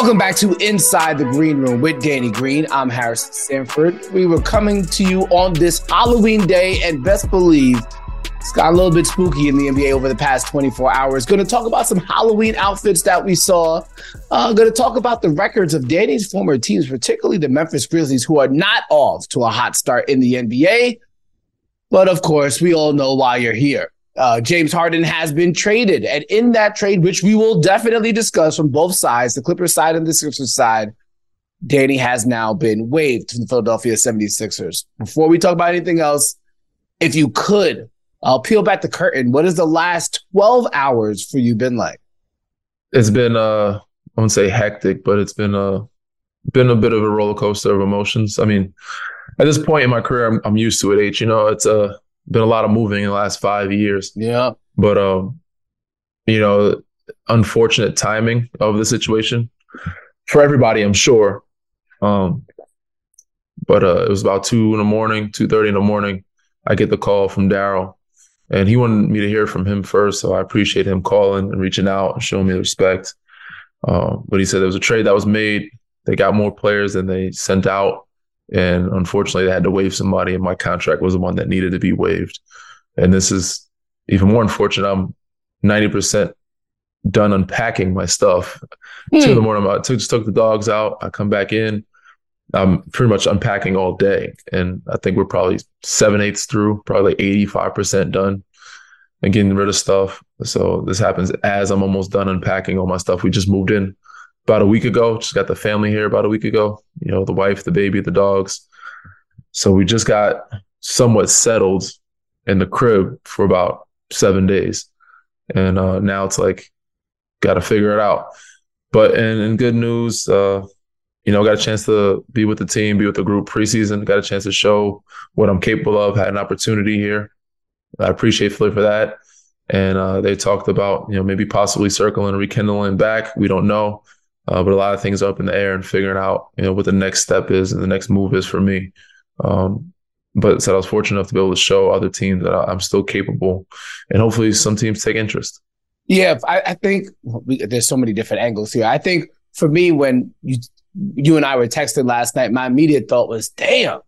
Welcome back to Inside the Green Room with Danny Green. I'm Harrison Sanford. We were coming to you on this Halloween day, and best believe it's got a little bit spooky in the NBA over the past 24 hours. Going to talk about some Halloween outfits that we saw. Uh, Going to talk about the records of Danny's former teams, particularly the Memphis Grizzlies, who are not off to a hot start in the NBA. But of course, we all know why you're here. Uh, James Harden has been traded. And in that trade, which we will definitely discuss from both sides, the Clippers side and the Sixers side, Danny has now been waived from the Philadelphia 76ers. Before we talk about anything else, if you could, I'll peel back the curtain. What has the last 12 hours for you been like? It's been, uh, I won't say hectic, but it's been a, been a bit of a roller coaster of emotions. I mean, at this point in my career, I'm, I'm used to it, H. You know, it's a, uh, been a lot of moving in the last five years. Yeah. But um, you know, unfortunate timing of the situation for everybody, I'm sure. Um, but uh, it was about two in the morning, two thirty in the morning. I get the call from Daryl, and he wanted me to hear from him first. So I appreciate him calling and reaching out and showing me the respect. Uh, but he said there was a trade that was made. They got more players than they sent out. And unfortunately, they had to waive somebody, and my contract was the one that needed to be waived. And this is even more unfortunate. I'm 90% done unpacking my stuff. Mm. Two in the morning, I took, just took the dogs out. I come back in. I'm pretty much unpacking all day. And I think we're probably seven eighths through, probably 85% done and getting rid of stuff. So this happens as I'm almost done unpacking all my stuff. We just moved in about a week ago. Just got the family here about a week ago. You know, the wife, the baby, the dogs. So we just got somewhat settled in the crib for about seven days, and uh, now it's like got to figure it out. But in good news, uh, you know, got a chance to be with the team, be with the group preseason. Got a chance to show what I'm capable of. Had an opportunity here. I appreciate Philly for that. And uh, they talked about, you know, maybe possibly circling rekindling back. We don't know. Uh, but a lot of things up in the air and figuring out, you know, what the next step is and the next move is for me. Um, but so I was fortunate enough to be able to show other teams that I'm still capable, and hopefully some teams take interest. Yeah, I, I think we, there's so many different angles here. I think for me, when you you and I were texting last night, my immediate thought was, "Damn,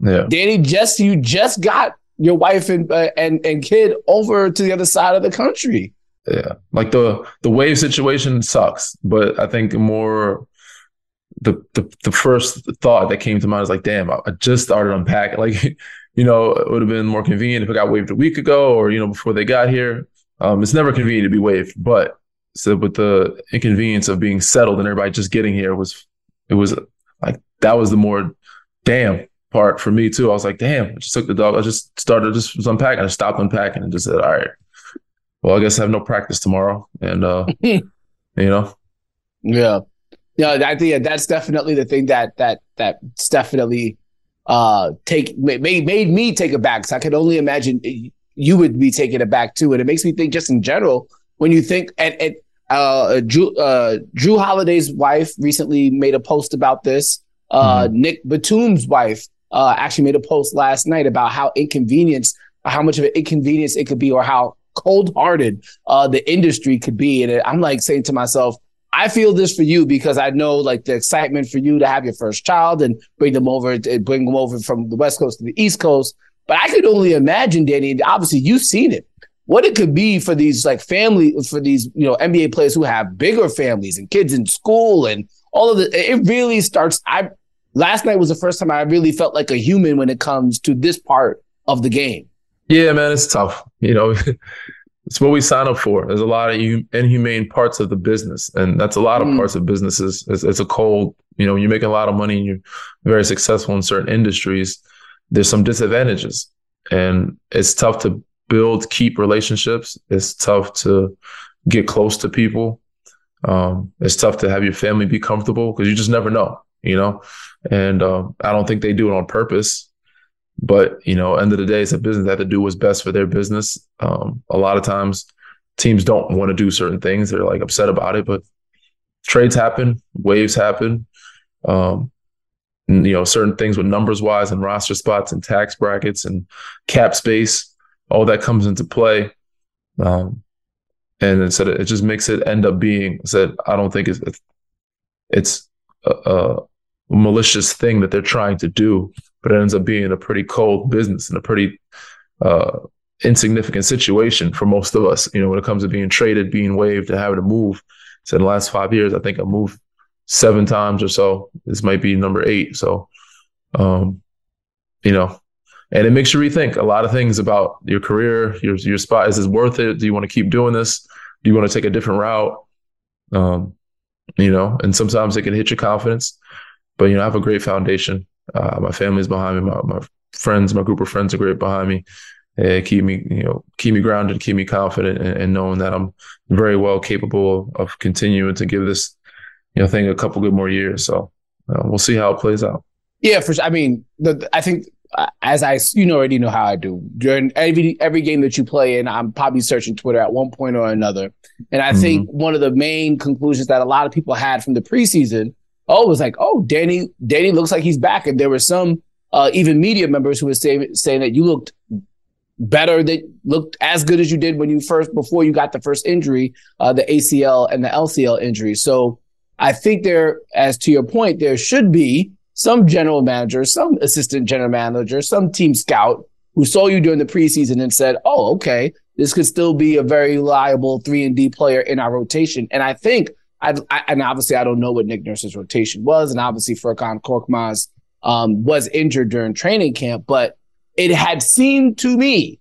yeah, Danny, just you just got your wife and uh, and and kid over to the other side of the country." Yeah, like the the wave situation sucks, but I think more the the the first thought that came to mind is like, damn, I just started unpacking. Like, you know, it would have been more convenient if I got waived a week ago or you know before they got here. Um, it's never convenient to be waived, but so with the inconvenience of being settled and everybody just getting here was it was like that was the more damn part for me too. I was like, damn, I just took the dog. I just started just was unpacking. I stopped unpacking and just said, all right, well, I guess I have no practice tomorrow, and uh, you know, yeah, yeah. I think that's definitely the thing that that that's definitely uh take made made me take it back. So I could only imagine you would be taking it back too, and it makes me think just in general when you think and and uh, Drew uh, Jrue Holiday's wife recently made a post about this. Uh, mm-hmm. Nick Batum's wife uh, actually made a post last night about how inconvenience, how much of an inconvenience it could be, or how cold hearted uh, the industry could be. And I'm like saying to myself, I feel this for you because I know like the excitement for you to have your first child and bring them over, bring them over from the West Coast to the East Coast. But I could only imagine, Danny, obviously you've seen it, what it could be for these like family, for these, you know, NBA players who have bigger families and kids in school and all of it. It really starts. I, last night was the first time I really felt like a human when it comes to this part of the game. Yeah, man, it's tough. You know, it's what we sign up for. There's a lot of inhumane parts of the business, and that's a lot of mm. parts of businesses. It's, it's, a cold. You know, you're making a lot of money and you're very successful in certain industries, there's some disadvantages, and it's tough to build, keep relationships. It's tough to get close to people. Um, it's tough to have your family be comfortable because you just never know. You know, and uh, I don't think they do it on purpose. But you know, end of the day, it's a business that to do what's best for their business. Um, a lot of times, teams don't want to do certain things; they're like upset about it. But trades happen, waves happen. Um, and, you know, certain things with numbers wise and roster spots and tax brackets and cap space, all that comes into play. Um, and it it just makes it end up being said. I don't think it's, it's a, a malicious thing that they're trying to do, but it ends up being a pretty cold business and a pretty uh, insignificant situation for most of us. You know, when it comes to being traded, being waived, and having to move. So in the last five years, I think I moved seven times or so. This might be number eight. So, um, you know, and it makes you rethink a lot of things about your career, your your spot. Is this worth it? Do you want to keep doing this? Do you want to take a different route? Um, you know, and sometimes it can hit your confidence. But you know, I have a great foundation. Uh, my family's behind me. My, my friends, my group of friends are great behind me. They keep me, you know, keep me grounded, keep me confident, and, and knowing that I'm very well capable of continuing to give this, you know, thing a couple good more years. So uh, we'll see how it plays out. Yeah, for sure. I mean, the, I think as I, you already know how I do during every every game that you play in. I'm probably searching Twitter at one point or another, and I mm-hmm. think one of the main conclusions that a lot of people had from the preseason, oh, it was like, oh, Danny, Danny looks like he's back, and there were some uh, even media members who were saying saying that you looked better, that looked as good as you did when you first before you got the first injury, uh, the ACL and the LCL injury. So I think there, as to your point, there should be some general manager, some assistant general manager, some team scout who saw you during the preseason and said, "Oh, okay, this could still be a very reliable three and D player in our rotation." And I think, I, I, and obviously, I don't know what Nick Nurse's rotation was, and obviously, Furkan Korkmaz um, was injured during training camp, but it had seemed to me,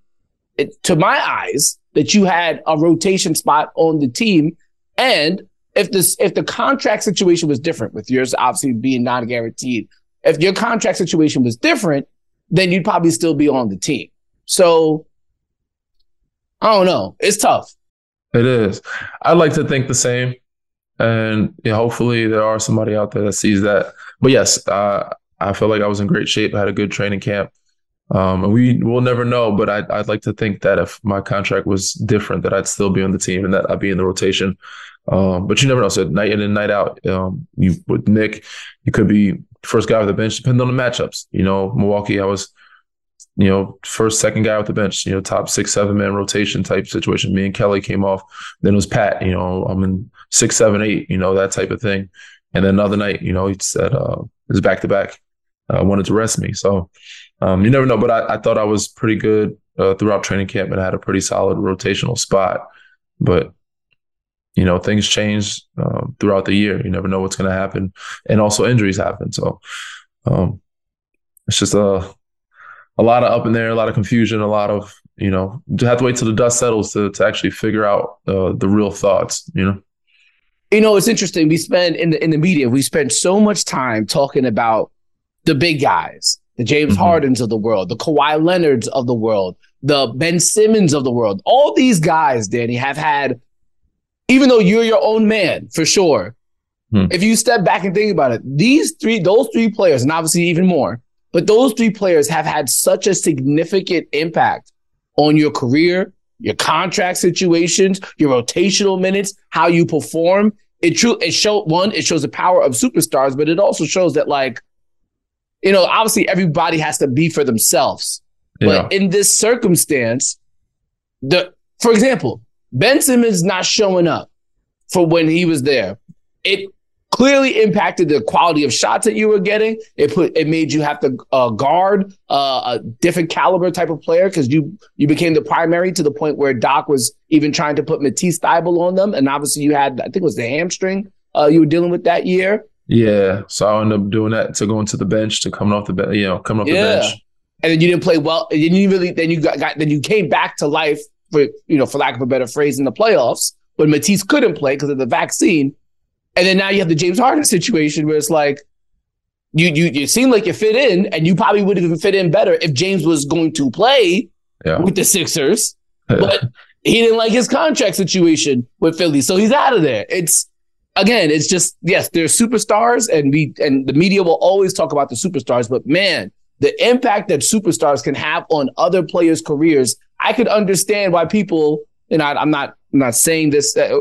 it, to my eyes, that you had a rotation spot on the team, and if this if the contract situation was different with yours obviously being non guaranteed, if your contract situation was different, then you'd probably still be on the team. So I don't know. It's tough. It is. I'd like to think the same. And yeah, hopefully there are somebody out there that sees that. But yes, uh, I feel like I was in great shape. I had a good training camp. Um, and we will never know, but I'd, I'd like to think that if my contract was different, that I'd still be on the team and that I'd be in the rotation. Um, but you never know. So night in and night out, um, you with Nick, you could be first guy with the bench, depending on the matchups. You know, Milwaukee, I was, you know, first, second guy with the bench. You know, top six, seven man rotation type situation. Me and Kelly came off. Then it was Pat. You know, I'm in six, seven, eight. You know, that type of thing. And then another night, you know, he said uh, it was back to back. Uh, wanted to rest me. So um, you never know. But I, I thought I was pretty good uh, throughout training camp and had a pretty solid rotational spot. But you know things change um, throughout the year. You never know what's going to happen, and also injuries happen. So um, it's just a a lot of up in there, a lot of confusion, a lot of you know you have to wait till the dust settles to to actually figure out uh, the real thoughts. You know. You know, it's interesting. We spend in the in the media, we spend so much time talking about the big guys, the James mm-hmm. Hardens of the world, the Kawhi Leonards of the world, the Ben Simmons of the world. All these guys, Danny, have had even though you're your own man for sure. Hmm. If you step back and think about it, these three, those three players, and obviously even more, but those three players have had such a significant impact on your career, your contract situations, your rotational minutes, how you perform. It true it show one, it shows the power of superstars, but it also shows that like, you know, obviously everybody has to be for themselves. Yeah. But in this circumstance, the for example, Ben Simmons not showing up for when he was there. It clearly impacted the quality of shots that you were getting. It put it made you have to uh, guard uh, a different caliber type of player because you you became the primary to the point where Doc was even trying to put Matisse Thybulle on them, and obviously you had I think it was the hamstring uh, you were dealing with that year. Yeah, so I ended up doing that to going to the bench to coming off the bench, you know, coming off yeah. the bench. And then you didn't play well. And you didn't really. Then you got, got then you came back to life for you know, for lack of a better phrase, in the playoffs when Matisse couldn't play because of the vaccine. And then now you have the James Harden situation where it's like you you you seem like you fit in, and you probably would have fit in better if James was going to play yeah. with the Sixers, but he didn't like his contract situation with Philly, so he's out of there. It's again, it's just yes, they're superstars, and we and the media will always talk about the superstars, but man, the impact that superstars can have on other players' careers I could understand why people, and I, am not, I'm not saying this. Uh,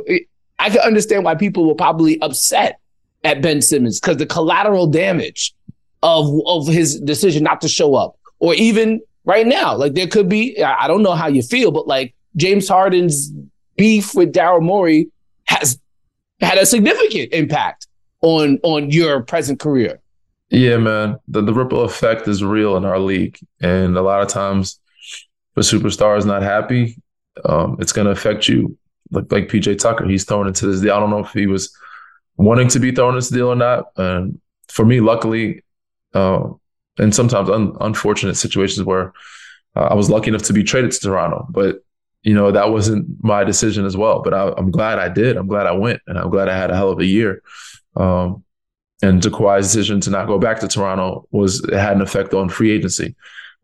I can understand why people were probably upset at Ben Simmons because the collateral damage of of his decision not to show up, or even right now, like there could be. I don't know how you feel, but like James Harden's beef with Daryl Morey has had a significant impact on on your present career? Yeah, man. The the ripple effect is real in our league, and a lot of times, if a superstar is not happy, um, it's going to affect you. Like like PJ Tucker, he's thrown into this deal. I don't know if he was wanting to be thrown into this deal or not. And for me, luckily, uh, and sometimes un- unfortunate situations where uh, I was lucky enough to be traded to Toronto, but you know that wasn't my decision as well. But I, am glad I did. I'm glad I went, and I'm glad I had a hell of a year. Um, and Kawhi's decision to not go back to Toronto was it had an effect on free agency.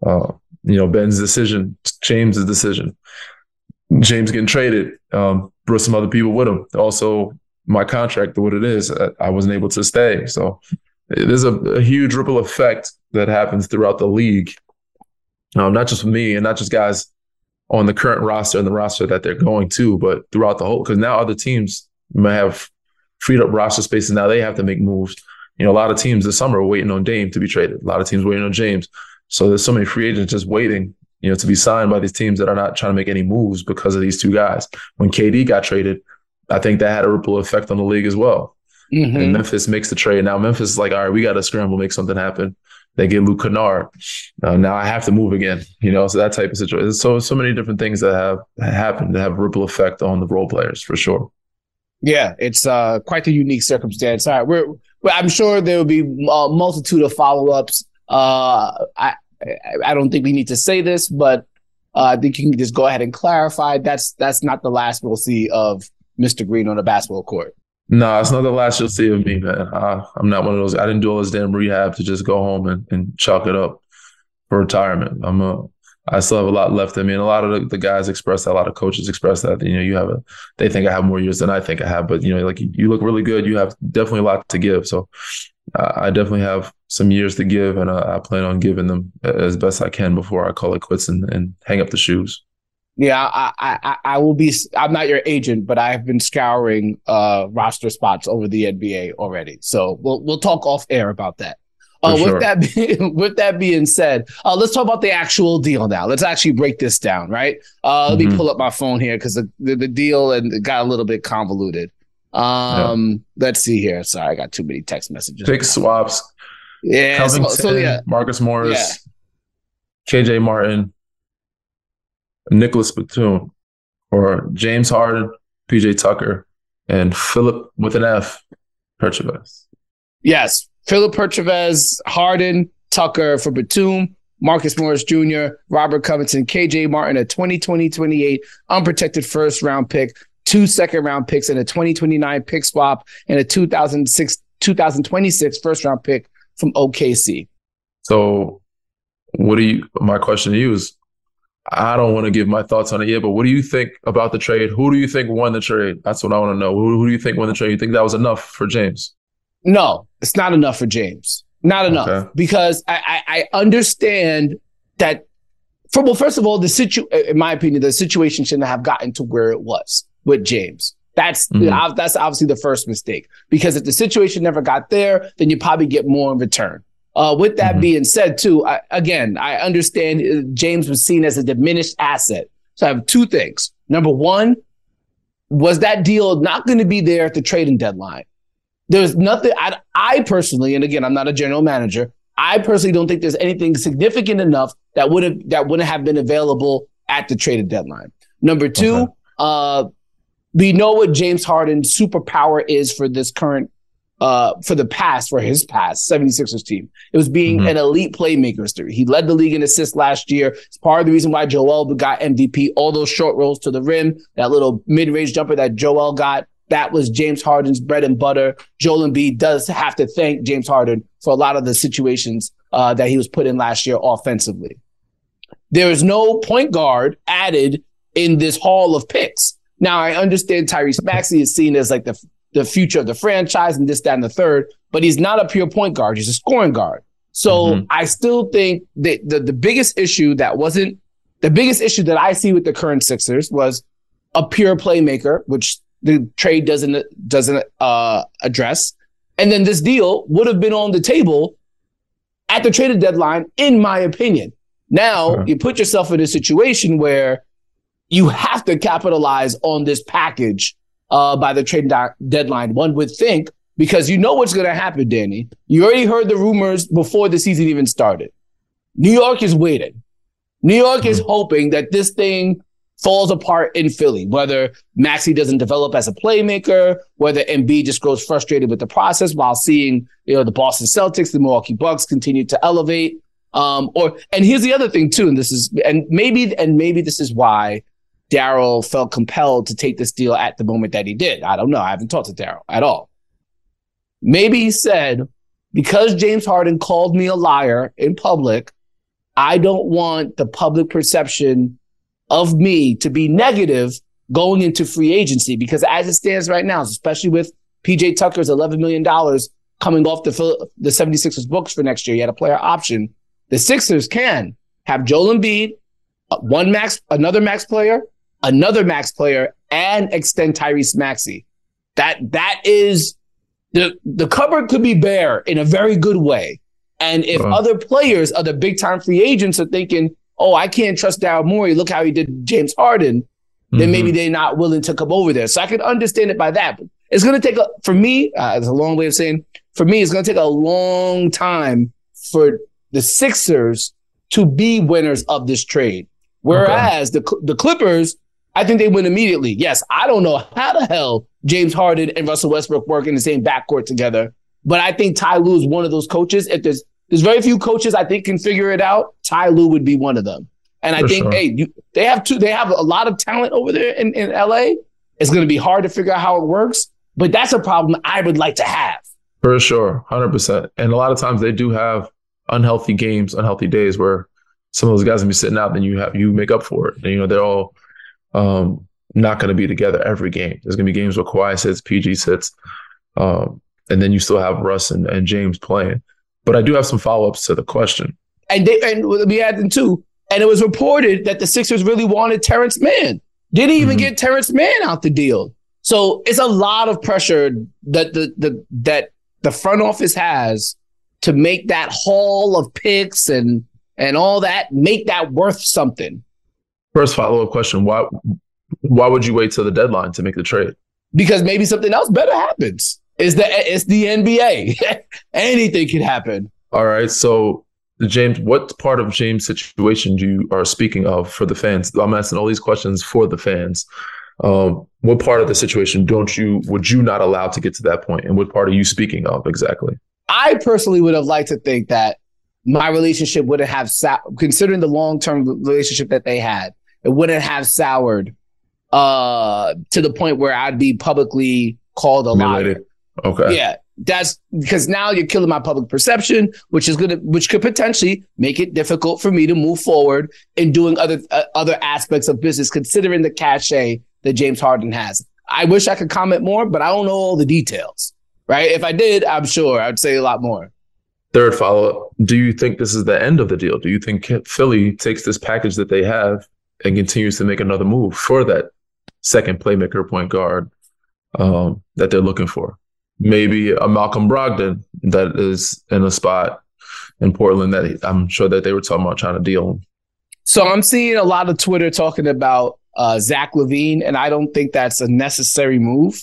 Uh, you know, Ben's decision, James's decision, James getting traded, um, brought some other people with him. Also, my contract, what it is, I wasn't able to stay. So there's a, a huge ripple effect that happens throughout the league, um, not just with me and not just guys on the current roster and the roster that they're going to, but throughout the whole. Because now other teams may have freed up roster spaces. Now they have to make moves. You know, a lot of teams this summer are waiting on Dame to be traded. A lot of teams waiting on James. So there's so many free agents just waiting, you know, to be signed by these teams that are not trying to make any moves because of these two guys. When KD got traded, I think that had a ripple effect on the league as well. Mm-hmm. And Memphis makes the trade. Now Memphis is like, all right, we got to scramble, make something happen. They get Luke Kennard. Uh, now I have to move again. You know, so that type of situation. So so many different things that have happened that have ripple effect on the role players for sure. Yeah, it's uh, quite a unique circumstance. All right, we're, we're I'm sure there will be a multitude of follow ups. Uh, I I don't think we need to say this, but uh, I think you can just go ahead and clarify. That's that's not the last we'll see of Mr. Green on the basketball court. No, it's not the last you'll see of me, man. I, am not one of those. I didn't do all this damn rehab to just go home and, and chalk it up for retirement. I'm a I still have a lot left in me, and a lot of the, the, guys express that. A lot of coaches express that. You know, you have a. They think I have more years than I think I have, but you know, like you, look really good. You have definitely a lot to give. So, I definitely have some years to give, and uh, I plan on giving them as best I can before I call it quits and, and hang up the shoes. Yeah, I, I, I will be. I'm not your agent, but I've been scouring uh, roster spots over the NBA already. So we'll we'll talk off air about that. Uh, sure. With that being, with that being said, uh, let's talk about the actual deal now. Let's actually break this down, right? Uh, let mm-hmm. me pull up my phone here because the, the, the deal and it got a little bit convoluted. Um, yeah. let's see here. Sorry, I got too many text messages. Pick swaps. Yeah. So, so, yeah, Marcus Morris, yeah. KJ Martin, Nicolas Batum, or James Harden, PJ Tucker, and Philip with an F, Petrušev. Yes, Philip Petrušev, Harden, Tucker for Batum, Marcus Morris Jr., Robert Covington, KJ Martin, a 2020 28 unprotected first round pick, two second round picks, and a 2029 pick swap, and a 2006 2026 first round pick from OKC. So, what do you? My question to you is I don't want to give my thoughts on it yet, but what do you think about the trade? Who do you think won the trade? That's what I want to know. Who, who do you think won the trade? You think that was enough for James? No, it's not enough for James. Not enough okay. because I, I, I understand that. For, well, first of all, the situ, in my opinion, the situation shouldn't have gotten to where it was with James. That's mm-hmm. that's obviously the first mistake because if the situation never got there, then you probably get more in return. Uh, with that mm-hmm. being said, too, I, again, I understand uh, James was seen as a diminished asset. So I have two things. Number one, was that deal not going to be there at the trading deadline? There's nothing. I, I personally, and again, I'm not a general manager. I personally don't think there's anything significant enough that would have that wouldn't have been available at the traded deadline. Number two, okay. uh, we know what James Harden's superpower is for this current uh, for the past, for his past 76ers team. It was being mm-hmm. an elite playmaker. He led the league in assists last year. It's part of the reason why Joel got MVP. All those short rolls to the rim, that little mid-range jumper that Joel got, that was James Harden's bread and butter. Joel Embiid does have to thank James Harden for a lot of the situations uh, that he was put in last year offensively. There is no point guard added in this hall of picks. Now I understand Tyrese Maxey is seen as like the the future of the franchise and this, that, and the third, but he's not a pure point guard. He's a scoring guard. So mm-hmm. I still think that the, the biggest issue that wasn't the biggest issue that I see with the current Sixers was a pure playmaker, which the trade doesn't doesn't uh, address. And then this deal would have been on the table at the traded deadline, in my opinion. Now you put yourself in a situation where you have to capitalize on this package uh, by the trade deadline. One would think because you know what's going to happen, Danny. You already heard the rumors before the season even started. New York is waiting. New York mm-hmm. is hoping that this thing falls apart in Philly, whether Maxey doesn't develop as a playmaker, whether Embiid just grows frustrated with the process while seeing, you know, the Boston Celtics, the Milwaukee Bucks continue to elevate. Um, or and here's the other thing too, and this is and maybe and maybe this is why Daryl felt compelled to take this deal at the moment that he did. I don't know. I haven't talked to Daryl at all. Maybe he said, because James Harden called me a liar in public, I don't want the public perception of me to be negative going into free agency because as it stands right now, especially with PJ Tucker's $11 million coming off the, the 76ers books for next year, he had a player option. The Sixers can have Joel Embiid, uh, one max, another max player, another max player, and extend Tyrese Maxey. That that is the the cupboard could be bare in a very good way. And if uh-huh. other players, other big time free agents are thinking, oh, I can't trust Daryl Morey, look how he did James Harden, mm-hmm. then maybe they're not willing to come over there. So I can understand it by that. But it's going to take a, for me, uh, it's a long way of saying, for me, it's going to take a long time for the Sixers to be winners of this trade. Whereas okay. the, the Clippers, I think they win immediately. Yes, I don't know how the hell James Harden and Russell Westbrook work in the same backcourt together. But I think Ty Lue is one of those coaches. If there's there's very few coaches I think can figure it out, Ty Lue would be one of them. And I For think, sure. hey, you, they have two, they have a lot of talent over there in, in LA. It's going to be hard to figure out how it works, but that's a problem I would like to have. For sure, hundred percent. And a lot of times they do have unhealthy games, unhealthy days where some of those guys will be sitting out, then you have you make up for it. And, you know, they're all um, not going to be together every game. There's going to be games where Kawhi sits, PG sits, um, and then you still have Russ and, and James playing. But I do have some follow ups to the question. And they and we had them too. And it was reported that the Sixers really wanted Terrence Mann. Didn't even mm-hmm. get Terrence Mann out the deal. So it's a lot of pressure that the, the that the front office has to make that haul of picks and and all that make that worth something. First follow up question: Why why would you wait till the deadline to make the trade? Because maybe something else better happens. It's the it's the NBA. Anything can happen. All right. So James, what part of James' situation do you are speaking of for the fans? I'm asking all these questions for the fans. Um, what part of the situation don't you would you not allow to get to that point? point, and what part are you speaking of exactly? I personally would have liked to think that my relationship wouldn't have considering the long term relationship that they had, it wouldn't have soured uh, to the point where I'd be publicly called a liar. Okay. Yeah. That's because now you're killing my public perception, which is gonna, which could potentially make it difficult for me to move forward in doing other uh, other aspects of business, considering the cachet that James Harden has. I wish I could comment more, but I don't know all the details. Right? If I did, I'm sure I'd say a lot more. Third follow up: Do you think this is the end of the deal? Do you think Philly takes this package that they have and continues to make another move for that second playmaker point guard um, that they're looking for? maybe a Malcolm Brogdon that is in a spot in Portland that I'm sure that they were talking about trying to deal. So I'm seeing a lot of Twitter talking about uh, Zach LaVine, and I don't think that's a necessary move.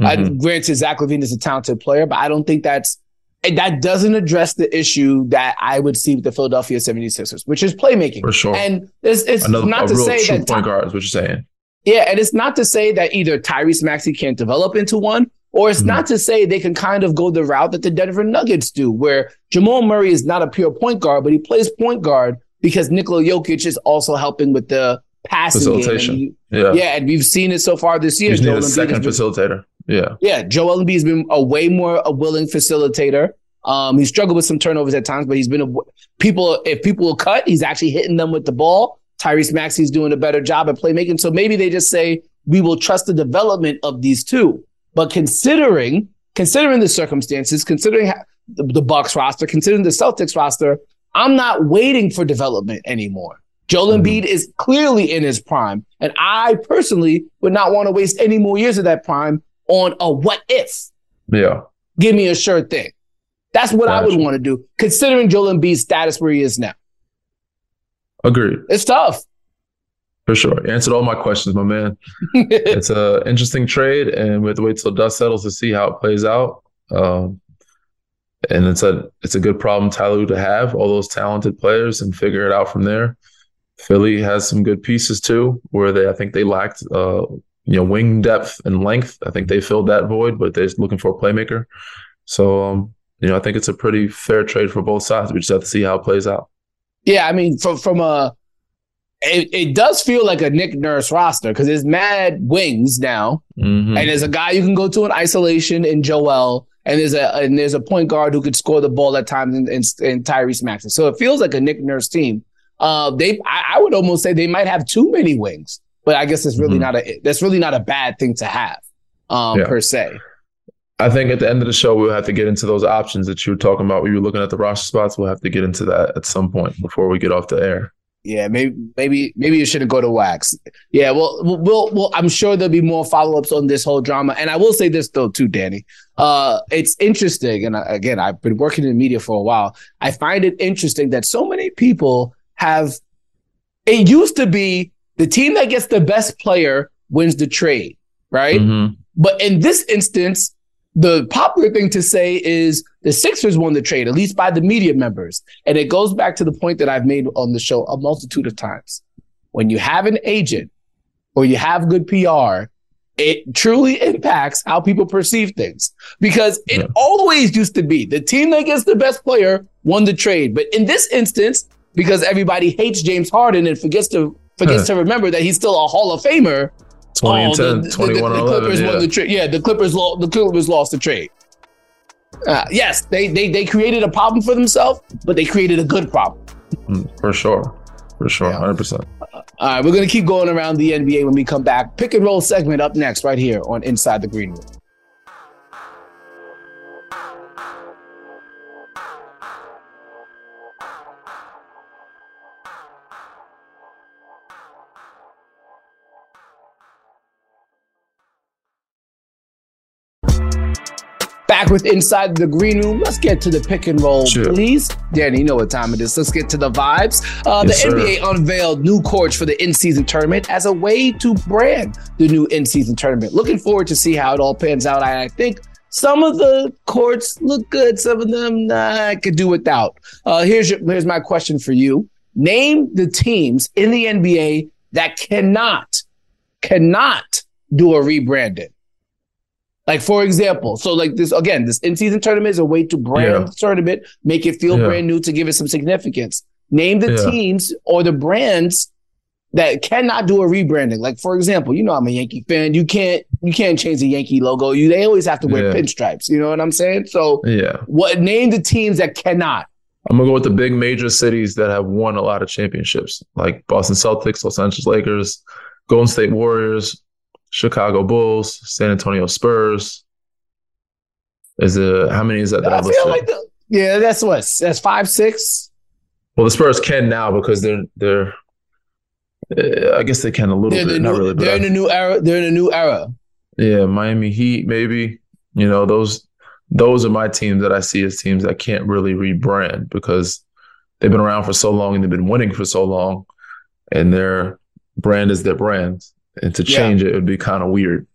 Mm-hmm. I, granted, Zach LaVine is a talented player, but I don't think that's that doesn't address the issue that I would see with the Philadelphia 76ers, which is playmaking. For sure. And it's, it's Another, not to say that point guard is what you're saying. Yeah, and it's not to say that either Tyrese Maxey can't develop into one, or it's mm-hmm. not to say they can kind of go the route that the Denver Nuggets do, where Jamal Murray is not a pure point guard, but he plays point guard because Nikola Jokic is also helping with the passing facilitation. Game. yeah, yeah, and we've seen it so far this year. He's a second facilitator. Yeah, yeah. Joel Embiid has been a way more a willing facilitator. Um, he struggled with some turnovers at times, but he's been a people. If people will cut, he's actually hitting them with the ball. Tyrese Maxey's doing a better job at playmaking. So maybe they just say we will trust the development of these two. But considering considering the circumstances, considering the, the Bucks roster, considering the Celtics roster, I'm not waiting for development anymore. Joel mm-hmm. Embiid is clearly in his prime, and I personally would not want to waste any more years of that prime on a what if. Yeah, give me a sure thing. That's what. I would want to do, considering Joel Embiid's status where he is now. Agreed. It's tough. For sure. You answered all my questions, my man. it's an interesting trade, and we have to wait till dust settles to see how it plays out. Um, and it's a it's a good problem Ty Lue to have all those talented players and figure it out from there. Philly has some good pieces too, where they I think they lacked uh, you know wing depth and length. I think they filled that void, but they're looking for a playmaker. So um, you know I think it's a pretty fair trade for both sides. We just have to see how it plays out. Yeah, I mean from from a it, it does feel like a Nick Nurse roster because there's mad wings now, mm-hmm. and there's a guy you can go to in isolation in Joel, and there's a and there's a point guard who could score the ball at times in, in, in Tyrese Maxey. So it feels like a Nick Nurse team. Uh, they I, I, would almost say they might have too many wings, but I guess it's really mm-hmm. not a that's really not a bad thing to have um, yeah. per se. I think at the end of the show, we'll have to get into those options that you were talking about. When you were looking at the roster spots, we'll have to get into that at some point before we get off the air. Yeah, maybe maybe maybe you shouldn't go to wax. Yeah, well, we'll, we'll I'm sure there'll be more follow ups on this whole drama. And I will say this though too, Danny. Uh, it's interesting, and again, I've been working in media for a while. I find it interesting that so many people have. It used to be the team that gets the best player wins the trade, right? Mm-hmm. But in this instance, the popular thing to say is the Sixers won the trade, at least by the media members. And it goes back to the point that I've made on the show a multitude of times. When you have an agent or you have good PR, it truly impacts how people perceive things because it yeah. always used to be the team that gets the best player won the trade. But in this instance, because everybody hates James Harden and forgets to forgets to remember that he's still a Hall of Famer, 20 and 10, the, 21 the, the, the Clippers 11, yeah. won the trade. Yeah, the Clippers lost. The Clippers lost the trade. Uh, yes, they, they they created a problem for themselves, but they created a good problem. Mm, for sure, for sure, hundred yeah. percent. All right, we're gonna keep going around the NBA when we come back. Pick and roll segment up next, right here on Inside the Green Room. Back with Inside the Green Room. Let's get to the pick and roll, sure. please. Danny, you know what time it is. Let's get to the vibes. Uh, yes, the sir. NBA unveiled new courts for the in-season tournament as a way to brand the new in-season tournament. Looking forward to see how it all pans out. I, I think some of the courts look good. Some of them nah, I could do without. Uh, here's your, here's my question for you. Name the teams in the NBA that cannot cannot do a rebranding. Like for example, so like this again, this in-season tournament is a way to brand yeah. the tournament, make it feel yeah. brand new to give it some significance. Name the yeah. teams or the brands that cannot do a rebranding. Like for example, you know I'm a Yankee fan. You can't you can't change the Yankee logo. You they always have to wear pinstripes. You know what I'm saying? So yeah, what name the teams that cannot? I'm gonna go with the big major cities that have won a lot of championships, like Boston Celtics, Los Angeles Lakers, Golden State Warriors, Chicago Bulls, San Antonio Spurs. Is it how many is that? that I feel like the, yeah, that's what that's five, six. Well, the Spurs can now because they're they're. Uh, I guess they can a little they're bit, not really. But they're I, in a new era. They're in a new era. Yeah, Miami Heat, maybe. You know those those are my teams that I see as teams that can't really rebrand because they've been around for so long and they've been winning for so long, and their brand is their brand and to change yeah. it would be kind of weird.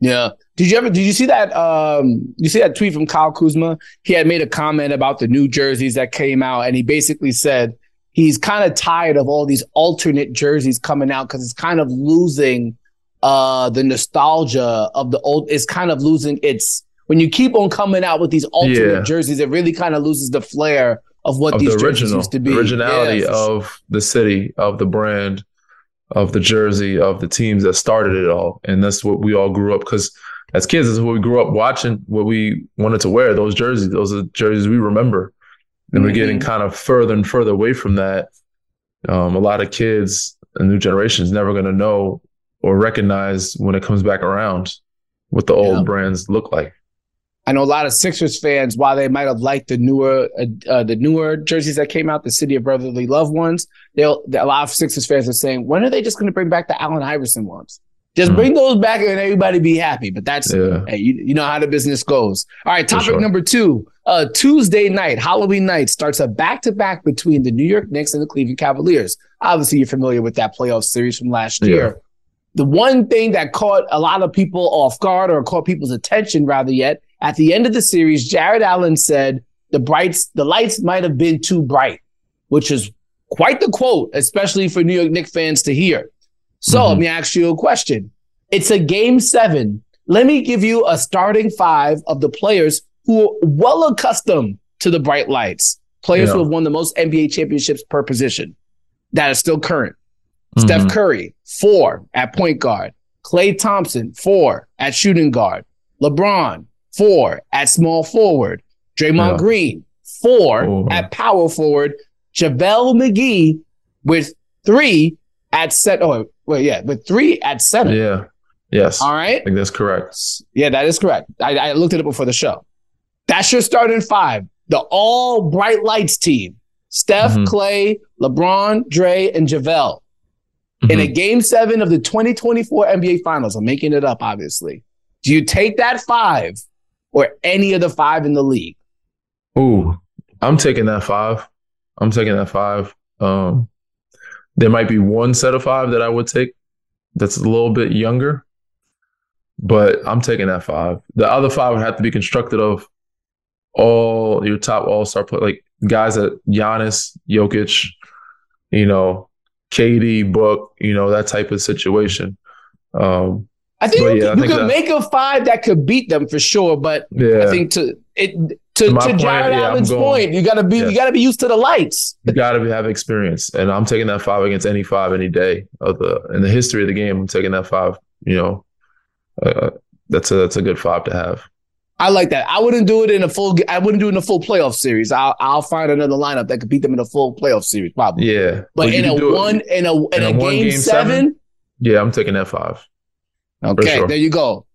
Yeah. Did you ever did you see that um you see that tweet from Kyle Kuzma? He had made a comment about the new jerseys that came out and he basically said he's kind of tired of all these alternate jerseys coming out cuz it's kind of losing uh the nostalgia of the old it's kind of losing its when you keep on coming out with these alternate yeah. jerseys it really kind of loses the flair of what of these the original, jerseys used to be. Originality of the city, of the brand of the jersey of the teams that started it all. And that's what we all grew up because as kids, is what we grew up watching, what we wanted to wear, those jerseys. Those are jerseys we remember. And mm-hmm. we're getting kind of further and further away from that. Um, a lot of kids, a new generation is never going to know or recognize when it comes back around what the old yeah. brands look like. I know a lot of Sixers fans, while they might have liked the newer uh, uh, the newer jerseys that came out, the City of Brotherly Love ones, they'll a lot of Sixers fans are saying, when are they just going to bring back the Allen Iverson ones? Just mm. bring those back and everybody be happy. But that's yeah. hey, you, you know how the business goes. All right, topic sure. number two. Uh, Tuesday night, Halloween night starts a back to back between the New York Knicks and the Cleveland Cavaliers. Obviously, you're familiar with that playoff series from last yeah. year. The one thing that caught a lot of people off guard or caught people's attention rather yet At the end of the series, Jarrett Allen said the brights, the lights might have been too bright, which is quite the quote, especially for New York Knicks fans to hear. So mm-hmm. let me ask you a question. It's a game seven. Let me give you a starting five of the players who are well accustomed to the bright lights, players yeah. who have won the most NBA championships per position that are still current. Mm-hmm. Steph Curry, four at point guard. Klay Thompson, four at shooting guard. LeBron, four at small forward. Draymond yeah. Green, four oh. at power forward. JaVale McGee with three at set. Oh, well, yeah, with three at center. Yeah. Yes. All right. I think that's correct. Yeah, that is correct. I, I looked at it before the show. That's your starting five. The all bright lights team. Steph, mm-hmm. Klay, LeBron, Dre, and JaVale. Mm-hmm. In a game seven of the 2024 NBA Finals, I'm making it up, obviously. Do you take that five or any of the five in the league? Ooh, I'm taking that five. I'm taking that five. Um, there might be one set of five that I would take that's a little bit younger, but I'm taking that five. The other five would have to be constructed of all your top all star play, like guys at Giannis, Jokic, you know, KD, Book, you know, that type of situation. Um, I think you, yeah, you could make a five that could beat them for sure, but yeah. I think to it to, to, to Jarrett yeah, Allen's point, you gotta be yeah. you gotta be used to the lights. You gotta be, have experience, and I'm taking that five against any five any day of the in the history of the game. I'm taking that five. You know, uh, that's a that's a good five to have. I like that. I wouldn't do it in a full. I wouldn't do it in a full playoff series. I'll I'll find another lineup that could beat them in a full playoff series, probably. Yeah, but in a one in a in, in a, a, game, game seven, seven, Yeah, I'm taking that five. Okay, sure. there you go.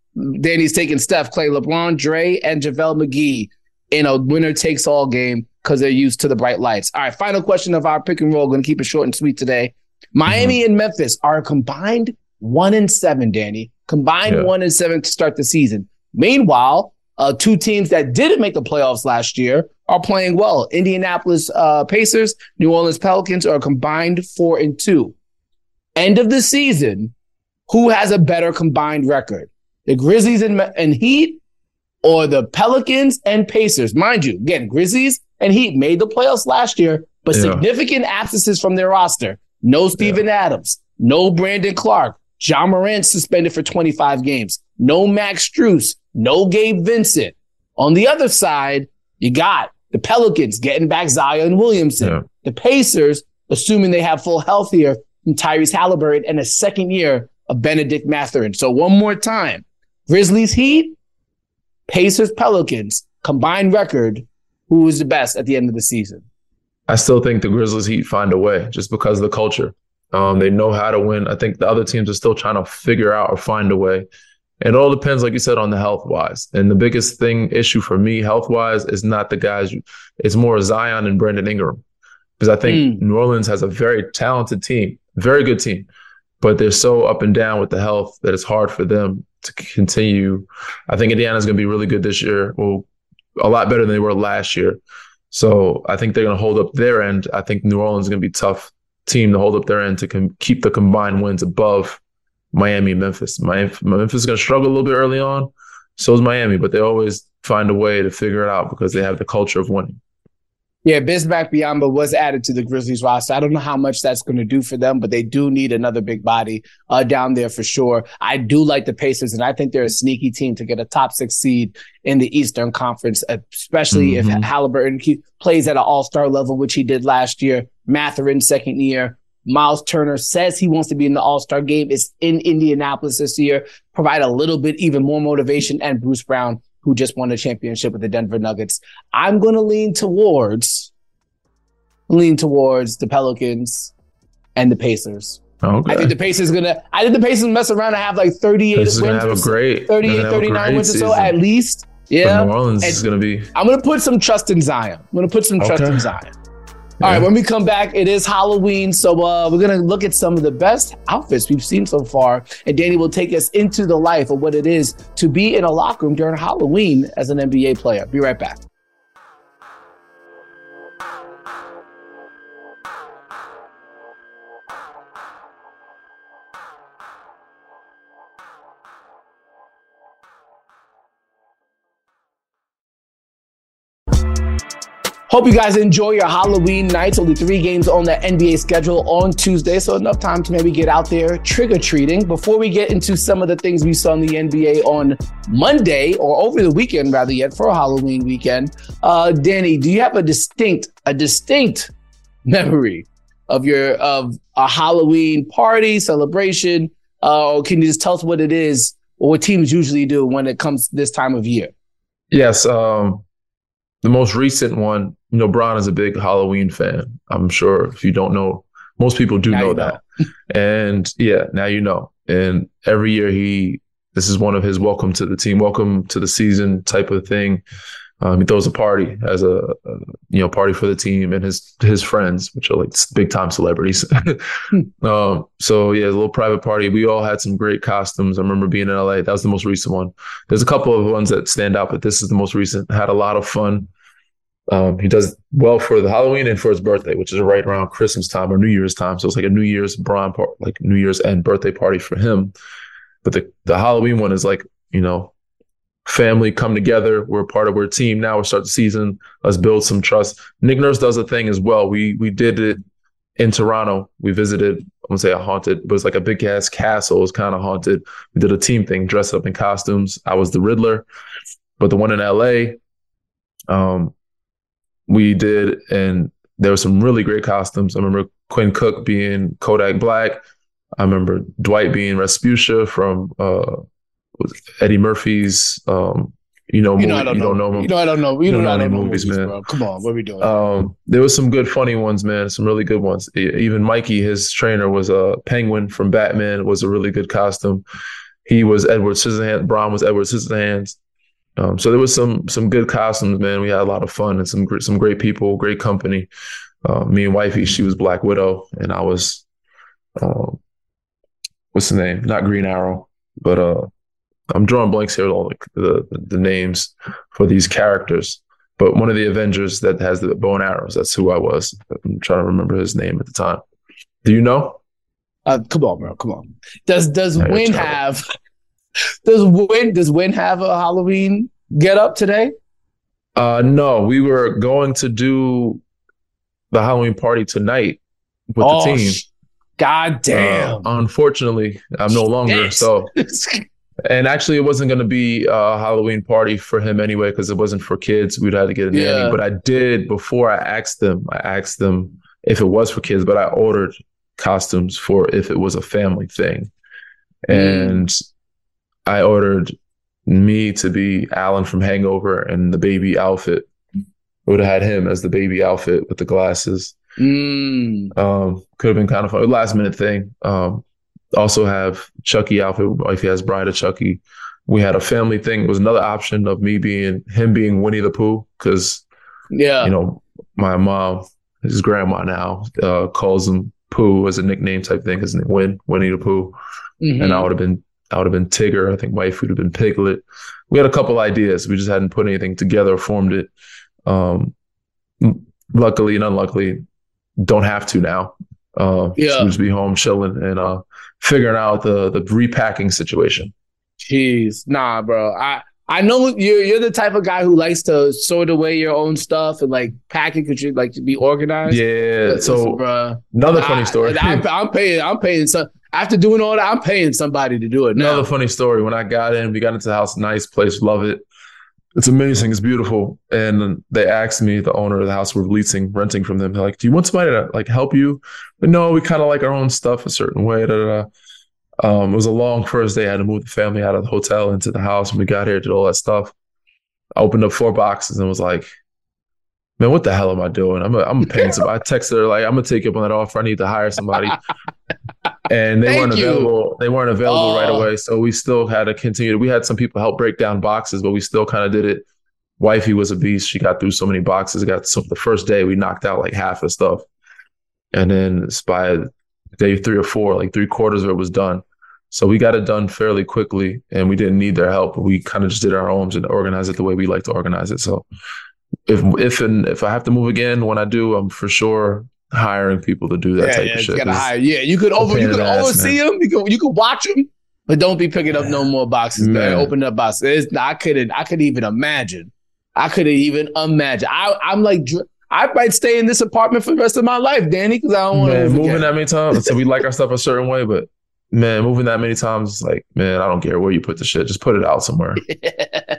Danny's taking Steph, Klay, LeBron, Dre, and JaVale McGee in a winner takes all game because they're used to the bright lights. All right, final question of our pick and roll. Going to keep it short and sweet today. Miami mm-hmm. and Memphis are combined one and seven. Danny combined yeah. one and seven to start the season. Meanwhile, uh, two teams that didn't make the playoffs last year are playing well. Indianapolis uh, Pacers, New Orleans Pelicans are combined four and two. End of the season, who has a better combined record? The Grizzlies and, and Heat or the Pelicans and Pacers? Mind you, again, Grizzlies and Heat made the playoffs last year, but yeah. significant absences from their roster. No Steven yeah. Adams, no Brandon Clarke, Ja Morant suspended for 25 games, no Max Strus, no Gabe Vincent. On the other side, you got the Pelicans getting back Zion Williamson. Yeah. The Pacers, assuming they have full health here, from Tyrese Halliburton and a second year of Bennedict Mathurin. So one more time, Grizzlies Heat, Pacers Pelicans, combined record. Who is the best at the end of the season? I still think the Grizzlies Heat find a way just because of the culture. Um, they know how to win. I think the other teams are still trying to figure out or find a way. It all depends, like you said, on the health wise. And the biggest thing issue for me, health wise, is not the guys. It's more Zion and Brandon Ingram, because I think mm. New Orleans has a very talented team, very good team, but they're so up and down with the health that it's hard for them to continue. I think Indiana's going to be really good this year. Well, a lot better than they were last year. So I think they're going to hold up their end. I think New Orleans is going to be tough team to hold up their end to com- keep the combined wins above Miami, Memphis. Miami, Memphis is going to struggle a little bit early on. So is Miami, but they always find a way to figure it out because they have the culture of winning. Yeah, Bismack Biyombo was added to the Grizzlies roster. I don't know how much that's going to do for them, but they do need another big body uh, down there for sure. I do like the Pacers, and I think they're a sneaky team to get a top six seed in the Eastern Conference, especially mm-hmm. if Halliburton plays at an all star level, which he did last year. Mathurin, second year. Miles Turner says he wants to be in the All Star game. It's in Indianapolis this year. Provide a little bit even more motivation. And Bruce Brown, who just won a championship with the Denver Nuggets. I'm going to lean towards lean towards the Pelicans and the Pacers. Okay. I think the Pacers gonna. I think the Pacers mess around and have like 38 wins. Gonna have a great, 38, 39 wins or so at least. Yeah. New Orleans and is gonna be. I'm gonna put some trust in Zion. I'm gonna put some okay. trust in Zion. All right, when we come back, it is Halloween. So uh, we're going to look at some of the best outfits we've seen so far. And Danny will take us into the life of what it is to be in a locker room during Halloween as an NBA player. Be right back. Hope you guys enjoy your Halloween nights. Only three games on the NBA schedule on Tuesday, so enough time to maybe get out there trick or treating. Before we get into some of the things we saw in the NBA on Monday or over the weekend, rather yet for Halloween weekend, uh, Danny, do you have a distinct, a distinct memory of your of a Halloween party celebration, uh, or can you just tell us what it is or what teams usually do when it comes this time of year? Yes, um, the most recent one, you know, Bron is a big Halloween fan. I'm sure if you don't know, most people do now know that. Know. and yeah, now you know. And every year he, this is one of his welcome to the team, welcome to the season type of thing. Um, he throws a party as a, a, you know party for the team and his his friends, which are like big time celebrities. Hmm. um, so yeah, a little private party. We all had some great costumes. I remember being in LA. That was the most recent one. There's a couple of ones that stand out, but this is the most recent. Had a lot of fun. Um, he does well for the Halloween and for his birthday, which is right around Christmas time or New Year's time. So it's like a New Year's Bron part, like New Year's and birthday party for him. But the the Halloween one is like you know family come together. We're part of our team now. We start the season. Let's build some trust. Nick Nurse does a thing as well. We we did it in Toronto. We visited. I won't say a haunted, but it's like a big ass castle. It was kind of haunted. We did a team thing, dressed up in costumes. I was the Riddler, but the one in LA, um, we did, and there were some really great costumes. I remember Quinn Cook being Kodak Black. I remember Dwight being Rasputia from uh, Eddie Murphy's. Um, you know, you, know, movie, don't, you know. don't know. You know, I don't know. You, you don't, know any movies, movies, man. Bro. Come on, what are we doing? Um, there was some good, funny ones, man. Some really good ones. Even Mikey, his trainer, was a penguin from Batman. Was a really good costume. He was Edward Scissorhands. Bron was Edward Scissorhands. Um, so there was some some good costumes, man. We had a lot of fun and some some great people, great company. Uh, me and wifey, she was Black Widow, and I was, uh, what's the name? Not Green Arrow, but uh, I'm drawing blanks here with all the, the, the names for these characters. But one of the Avengers that has the bow and arrows, that's who I was. I'm trying to remember his name at the time. Do you know? Uh, come on, bro. Come on. Does does Win have does Win does Win have a Halloween get up today? Uh no, we were going to do the Halloween party tonight with oh, the team. God damn. Uh, unfortunately, I'm no longer. So and actually, it wasn't going to be a Halloween party for him anyway because it wasn't for kids. We'd have to get a nanny. Yeah. But I did before I asked them. I asked them if it was for kids, but I ordered costumes for if it was a family thing, mm. and I ordered me to be Alan from Hangover and the baby outfit. would have had him as the baby outfit with the glasses. Mm. Um, could have been kind of fun. Last minute thing. Um, also have Chucky outfit. If he has Bride of Chucky. We had a family thing. It was another option of me being him being Winnie the Pooh because yeah, you know, my mom, his grandma now, uh, calls him Pooh as a nickname type thing. His name Win Winnie the Pooh, mm-hmm. and I would have been I would have been Tigger. I think wife would have been Piglet. We had a couple ideas. We just hadn't put anything together or formed it. Um, luckily and unluckily, don't have to now. Uh, yeah, so just be home chilling and uh, figuring out the the repacking situation. Jeez, nah, bro. I I know you're you're the type of guy who likes to sort away your own stuff and like pack it because you like to be organized. Yeah. But, so, bro, another funny story. I, am paying. I'm paying some. After doing all that, I'm paying somebody to do it. Now. Another funny story. When I got in, we got into the house. Nice place. Love it. It's amazing. It's beautiful. And they asked me, the owner of the house, we're leasing, renting from them. They're like, "Do you want somebody to like help you?" But no, we kind of like our own stuff a certain way. Da, da, da. Um, it was a long first day. I had to move the family out of the hotel into the house. When we got here, did all that stuff. I opened up four boxes and was like, "Man, what the hell am I doing? I'm a, I'm paying somebody." I texted her like, "I'm gonna take up on that offer. I need to hire somebody." and they weren't available. You. They weren't available oh. right away. So we still had to continue. We had some people help break down boxes, but we still kind of did it. Wifey was a beast. She got through so many boxes. Got some the first day we knocked out like half of stuff, and then by day three or four, like three quarters of it was done. So we got it done fairly quickly, and we didn't need their help. We kind of just did our own and organized it the way we like to organize it. So if if and if I have to move again, when I do, I'm for sure hiring people to do that yeah, type yeah, of shit. Hire, yeah, you could over you could oversee them. You could you could watch them, but don't be picking up no more boxes, man. man. Open up boxes. I couldn't. I couldn't even imagine. I couldn't even imagine. I I'm like I might stay in this apartment for the rest of my life, Danny, because I don't want to moving that many times. So we like our stuff a certain way, but man, moving that many times, like man, I don't care where you put the shit. Just put it out somewhere.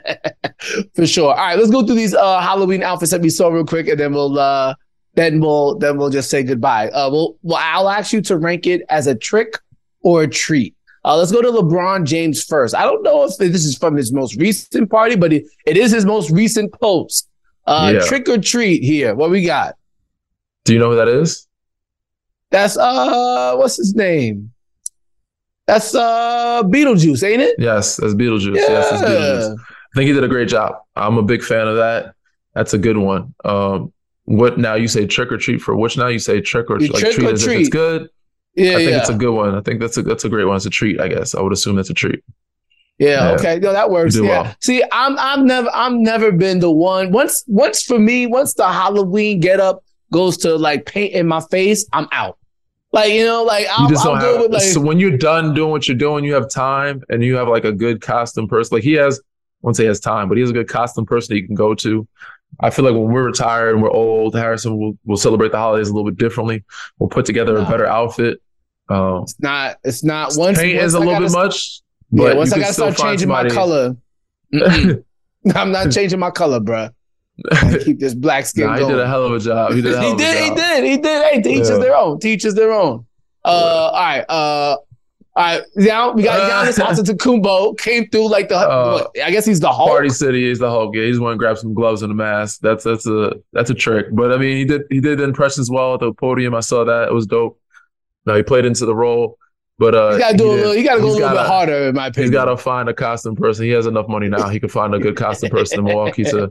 for sure. All right, let's go through these uh, Halloween outfits that we saw real quick, and then we'll uh, then we'll then we'll just say goodbye. Uh, well, well, I'll ask you to rank it as a trick or a treat. Uh, let's go to LeBron James first. I don't know if this is from his most recent party, but it, it is his most recent post. Uh, yeah. Trick or treat here. What we got? Do you know who that is? That's uh, what's his name? That's uh, Beetlejuice, ain't it? Yes, that's Beetlejuice. Yeah. Yes, that's Beetlejuice. I think he did a great job. I'm a big fan of that. That's a good one. Um, what now? You say trick or treat for which now? You say trick or, like trick treat or treat. it's good. Yeah, I think yeah. it's a good one. I think that's a that's a great one. It's a treat, I guess. I would assume that's a treat. Yeah, yeah. okay. No, that works. Yeah. Well. See, I'm I've never I'm never been the one. Once once for me, once the Halloween get up goes to like paint in my face, I'm out. Like, you know, like I'm, you just don't have, with, like, so when you're done doing what you're doing, you have time and you have like a good costume person. Like he has, once he has time, but he has a good costume person that you can go to. I feel like when we're retired and we're old, Harrison will will celebrate the holidays a little bit differently. We'll put together a better outfit. Um, it's not. It's not. Once paint once is a little bit much. Yeah. Once I gotta start changing my color, I'm not changing my color, bro. I keep this black skin. Nah, he did a hell of a job. He did. he did. He did. He did. Hey, teachers yeah. their own. Teachers their own. Uh, all right. Uh, all right, now we got Giannis Antetokounmpo came through like the. Uh, I guess he's the Hulk. Party City is the Hulk. Yeah, he's want to grab some gloves and a mask. That's that's a that's a trick. But I mean, he did he did the impressions well at the podium. I saw that it was dope. Now he played into the role. But uh, you gotta do a little. You gotta go a little gotta, bit harder, in my opinion. He's got to find a costume person. He has enough money now. He can find a good costume person in Milwaukee to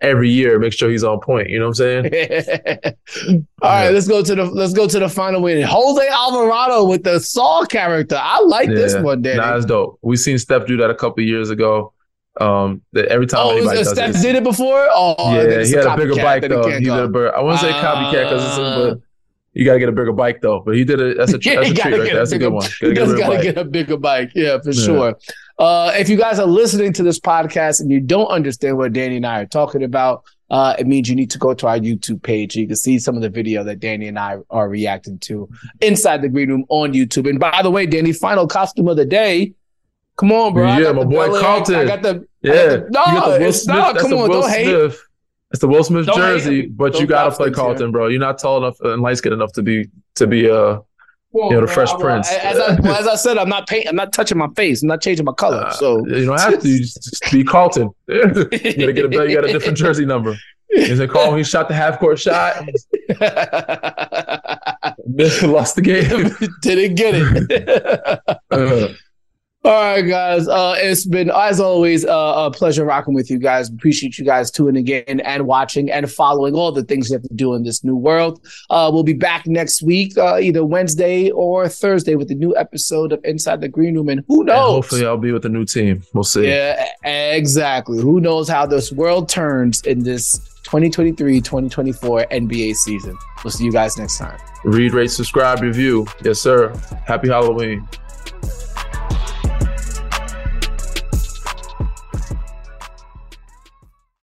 every year make sure he's on point. You know what I'm saying? All right, let's go to the let's go to the final win. Jose Alvarado with the Saw character. I like yeah. this one, Danny. Nah, it's dope. We seen Steph do that a couple years ago. Um, that every time oh, anybody does Steph it, did it before. Oh, yeah, he had a bigger bike though. He did a bird. I wouldn't say copycat because it's a, but you got to get a bigger bike though. But he did it. That's a, yeah, that's a treat right there. That's a good one. You got to get a bigger bike. Yeah, for yeah. sure. Uh, if you guys are listening to this podcast and you don't understand what Danny and I are talking about, uh, it means you need to go to our YouTube page. You can see some of the video that Danny and I are reacting to inside the green room on YouTube. And by the way, Danny, final costume of the day. Come on, bro. Yeah, my boy Carlton. I got the yeah. Got the, no, it's not. Come on, don't hate. It's the Will Smith Don't jersey, but you gotta play Carlton, here. bro. You're not tall enough and light skinned enough to be to be uh well, you know the Fresh well, Prince. As I, well, as I said, I'm not paint. I'm not touching my face. I'm not changing my color. Uh, so you don't have to. You just be Carlton. you gotta get a you got a different jersey number. Is it call he shot the half court shot? lost the game. Didn't get it. all right, guys. Uh, it's been, as always, uh, a pleasure rocking with you guys. Appreciate you guys tuning in and watching and following all the things you have to do in this new world. Uh, we'll be back next week, uh, either Wednesday or Thursday, with a new episode of Inside the Green Room. And who knows? And hopefully, I'll be with the new team. We'll see. Yeah, exactly. Who knows how this world turns in this 2023 2024 NBA season? We'll see you guys next time. Read, rate, subscribe, review. Yes, sir. Happy Halloween.